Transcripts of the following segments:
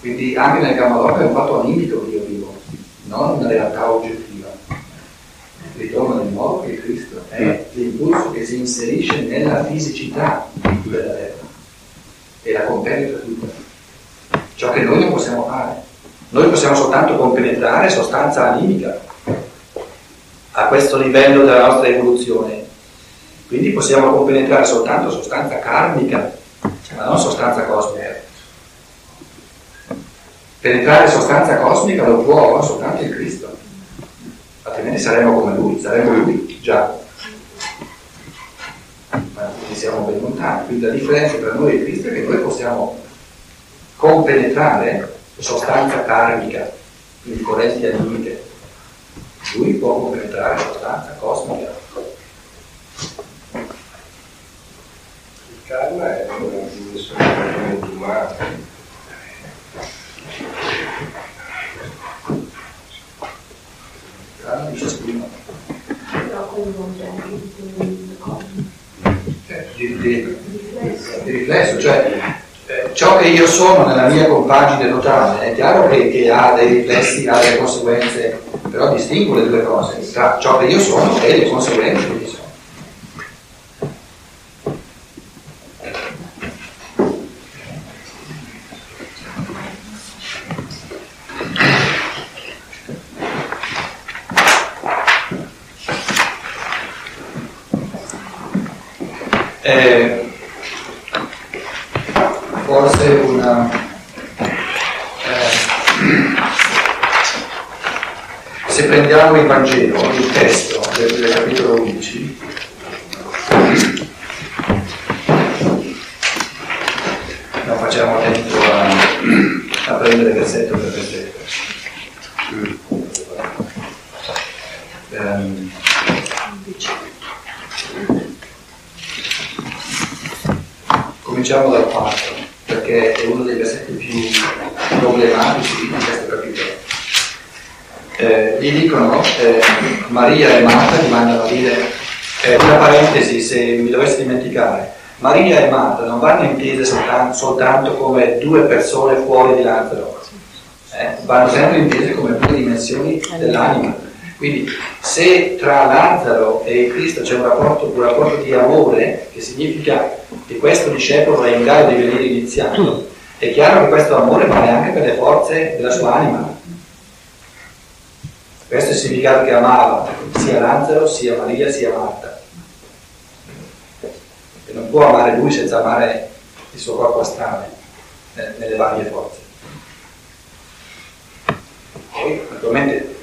Quindi anche nel Gamma è un fatto animico che io vivo, non una realtà oggettiva. Ritorno nel modo che Cristo è mm. l'impulso che si inserisce nella fisicità della terra e la compenetra tutta. Ciò che noi non possiamo fare. Noi possiamo soltanto compenetrare sostanza animica a questo livello della nostra evoluzione. Quindi possiamo compenetrare soltanto sostanza karmica, ma non sostanza cosmica. Penetrare sostanza cosmica lo può soltanto il Cristo, altrimenti saremmo come Lui, saremmo Lui già. Ma siamo ben lontani, quindi la differenza tra noi e Cristo è che noi possiamo compenetrare sostanza karmica, quindi correnti animiche. Lui può compenetrare sostanza cosmica. Il karma è una dimensione umana di ciascuno. Però coinvolge anche le cose. Di, di, di riflesso, cioè eh, ciò che io sono nella mia compagine totale è chiaro che, che, ha dei riflessi, ha delle conseguenze, però distingo le due cose tra ciò che io sono e le conseguenze che sono. eh, forse una eh, se prendiamo il Vangelo, il testo del, del capitolo 11 non facciamo tempo a, a prendere versetto per versetto. Um, cominciamo dal quarto, perché è uno dei versetti più problematici di questo capitolo. Eh, gli dicono, eh, Maria e Marta gli mandano a dire, eh, una parentesi se mi dovessi dimenticare, Maria e Marta non vanno intese soltanto, soltanto come due persone fuori di Lazzaro, eh, vanno sempre intese come due dimensioni dell'anima quindi se tra Lazzaro e Cristo c'è un rapporto, un rapporto di amore, che significa che questo discepolo è in grado di venire iniziato, è chiaro che questo amore vale anche per le forze della sua anima. Questo è il significato che amava sia Lazzaro, sia Maria, sia Marta. E non può amare lui senza amare il suo corpo astrale eh, nelle varie forze. Poi, naturalmente,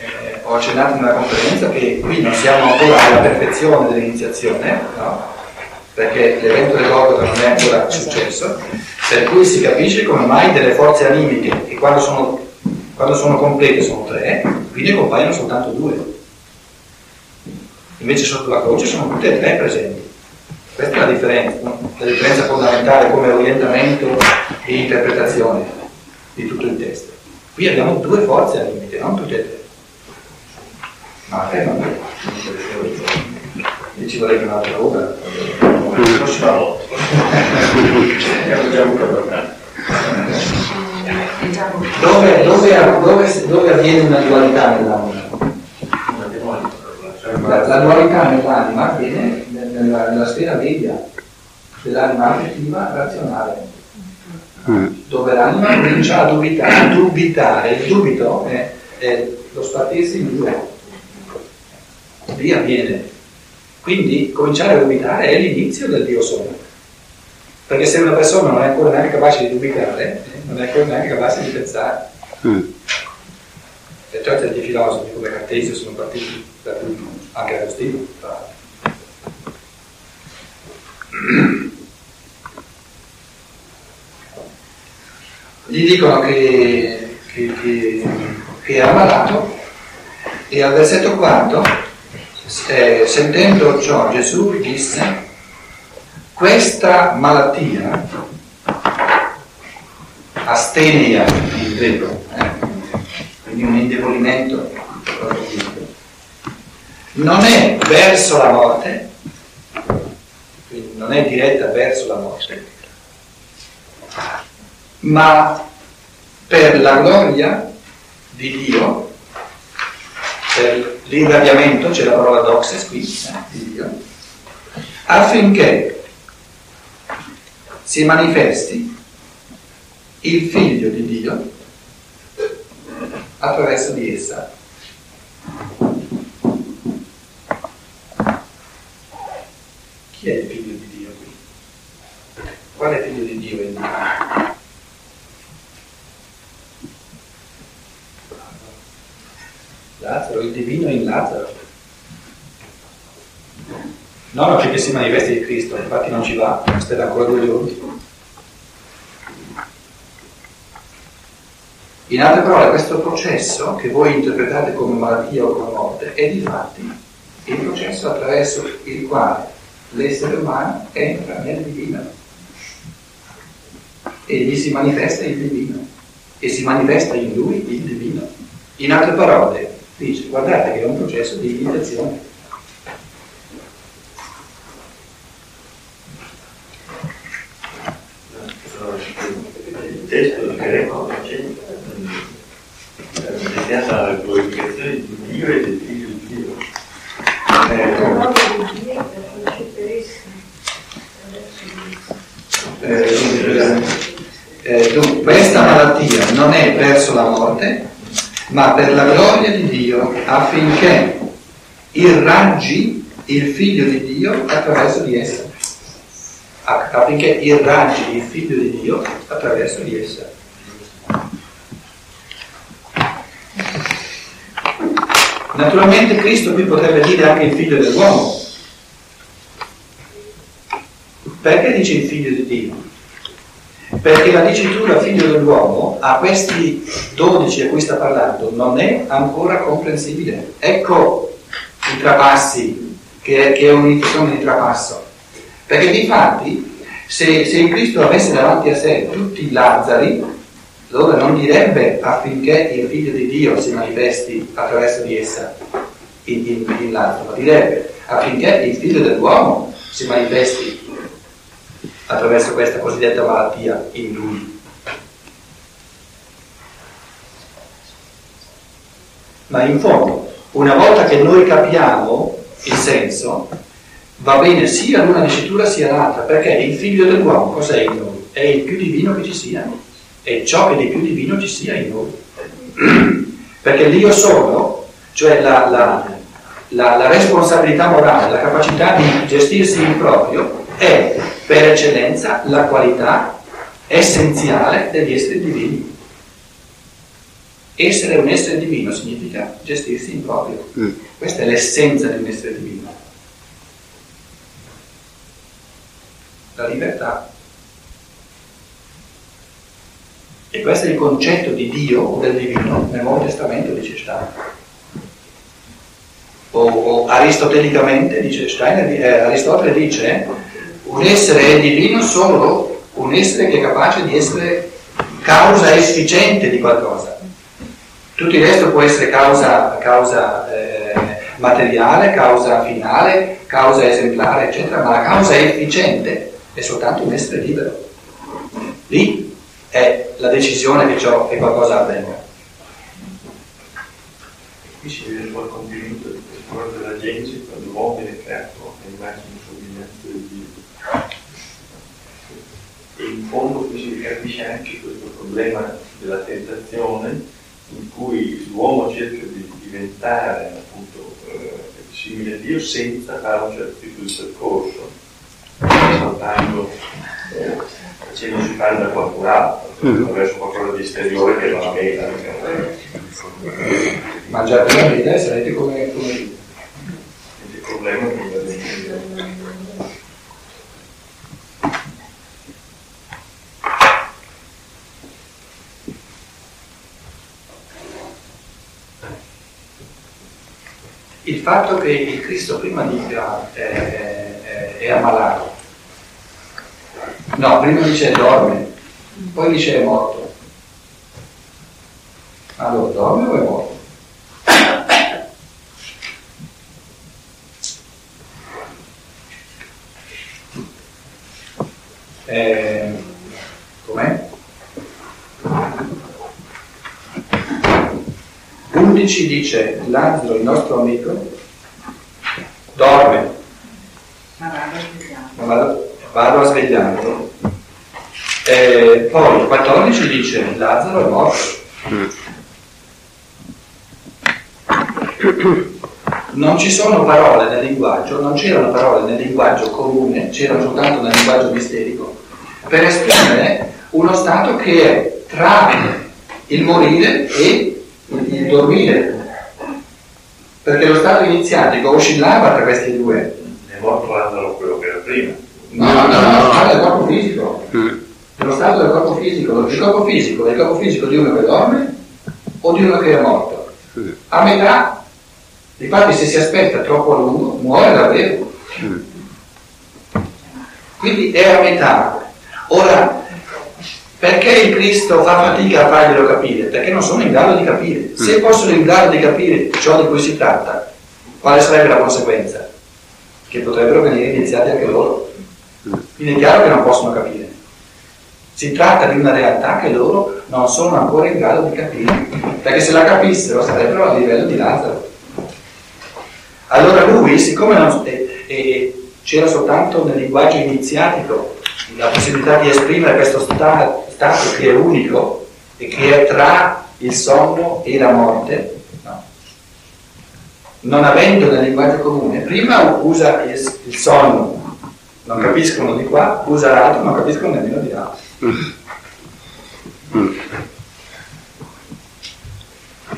eh, ho accennato nella conferenza che qui non siamo ancora alla perfezione dell'iniziazione, no? perché l'evento del Golgotha non è ancora successo, per cui si capisce come mai delle forze animiche, che quando sono, quando sono complete sono tre, qui ne compaiono soltanto due. Invece sotto la croce sono tutte e tre presenti. Questa è la differenza, la differenza fondamentale come orientamento e interpretazione di tutto il testo. Qui abbiamo due forze animiche, non tutte e tre. Ma a te non e ci vorrebbe un'altra ora. La prossima volta. Dove, dove, dove, dove avviene una dualità nell'anima? La, la dualità nell'anima avviene nella, nella sfera media dell'anima affettiva razionale, dove l'anima comincia a dubitare, a dubitare. il dubito è, è lo spartirsi in due lì avviene. Quindi cominciare a dubitare è l'inizio del Dio sono. Perché se una persona non è ancora neanche capace di dubitare, non è ancora neanche capace di pensare. Mm. Perciò certi filosofi come Cartesio sono partiti da lui, anche Agostino, tra l'altro. Gli dicono che, che, che, che è ammalato e al versetto quarto eh, sentendo ciò Gesù disse, questa malattia, astenia in greco, eh, quindi un indebolimento, non è verso la morte, quindi non è diretta verso la morte, ma per la gloria di Dio, per l'irradiamento, c'è la parola doxes qui, eh, di Dio, affinché si manifesti il figlio di Dio attraverso di essa. Chi è il figlio di Dio qui? Qual è il figlio di Dio in Dio? Lazzaro, il divino in Lazzaro. No, no, perché si manifesti di Cristo, infatti non ci va, aspetta ancora due giorni. In altre parole, questo processo che voi interpretate come malattia o come morte è di fatti il processo attraverso il quale l'essere umano entra nel divino e gli si manifesta il divino e si manifesta in lui il divino. In altre parole, dice guardate che è un processo di imitazione. Testo greco destinata alla glorificazione di Dio e del Figlio di Dio. Eh, eh, questa malattia non è verso la morte, ma per la gloria di Dio, affinché irraggi il figlio di Dio attraverso di essa. Affinché irraggi il figlio di Dio attraverso di essa. Naturalmente Cristo qui potrebbe dire anche il figlio dell'uomo. Perché dice il figlio di Dio? Perché la dicitura figlio dell'uomo a questi dodici a cui sta parlando non è ancora comprensibile. Ecco i trapassi, che è, che è un'intuizione di trapasso. Perché di fatti, se, se Cristo avesse davanti a sé tutti i Lazzari, allora non direbbe affinché il figlio di Dio si manifesti attraverso di essa in, in, in Lazzaro, ma direbbe affinché il figlio dell'uomo si manifesti attraverso questa cosiddetta malattia in lui. Ma in fondo, una volta che noi capiamo il senso, va bene sia l'una dicitura sia l'altra, perché il figlio dell'uomo cos'è in noi? È il più divino che ci sia, è ciò che di più divino ci sia in noi. Perché l'io sono, cioè la, la, la, la responsabilità morale, la capacità di gestirsi in proprio, è per eccellenza la qualità essenziale degli esseri divini. Essere un essere divino significa gestirsi in proprio. Mm. Questa è l'essenza di un essere divino. La libertà. E questo è il concetto di Dio o del divino nel Nuovo Testamento dice Steiner. O, o aristotelicamente dice Steiner, eh, Aristotele dice un essere è divino solo un essere che è capace di essere causa efficiente di qualcosa. Tutto il resto può essere causa, causa eh, materiale, causa finale, causa esemplare, eccetera, ma la causa efficiente è soltanto un essere libero. Lì è la decisione che ciò che qualcosa avvenga. Qui si vede il compimento di questo della Genesi quando l'uomo viene creato all'immagine e somiglianza di Dio e in fondo qui si capisce anche questo problema della tentazione in cui l'uomo cerca di diventare appunto eh, simile a Dio senza fare un certo tipo di percorso, saltando, eh, facendosi fare da qualcun altro, mm. attraverso qualcosa di esteriore che non la meta. Mangiate la vita e sarete come, come Il problema è che il fatto che il Cristo prima dica eh, eh, è ammalato, no, prima dice dorme, poi dice è morto. Allora, dorme o è morto? Eh, com'è? all'11 dice Lazzaro, il nostro amico, dorme, Ma vado a svegliare. Poi il 14 dice Lazzaro è morto. Non ci sono parole nel linguaggio, non c'erano parole nel linguaggio comune, c'erano soltanto nel linguaggio misterico, per esprimere uno stato che è tra il morire e il dormire. Perché lo stato iniziatico oscillava tra questi due. È morto Lazzaro quello che era prima. No, no, no, no, parla del corpo fisico. Dello stato del Il corpo fisico è il corpo fisico di uno che dorme o di uno che è morto. A metà. Infatti se si aspetta troppo a lungo muore davvero. Quindi è a metà. Ora, perché il Cristo fa fatica a farglielo capire? Perché non sono in grado di capire. Se fossero in grado di capire ciò di cui si tratta, quale sarebbe la conseguenza? Che potrebbero venire iniziati anche loro. Quindi è chiaro che non possono capire. Si tratta di una realtà che loro non sono ancora in grado di capire, perché se la capissero sarebbero a livello di Lazzaro. Allora lui, siccome non- e- e c'era soltanto nel linguaggio iniziatico la possibilità di esprimere questo sta- stato che è unico e che è tra il sonno e la morte, no? non avendo nel linguaggio comune, prima usa il sonno, non capiscono di qua, usa l'altro, non capiscono nemmeno di là.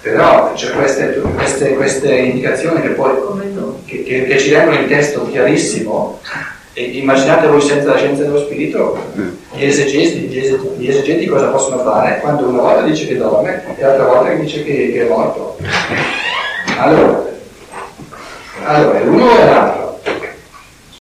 Però c'è queste, queste, queste indicazioni che poi che, che- che ci rendono il testo chiarissimo. E immaginate voi senza la scienza dello spirito, gli esegeti, gli ese- gli esegeti cosa possono fare quando una volta dice che dorme e l'altra volta che dice che, che è morto. Allora, allora, l'uno è l'altro.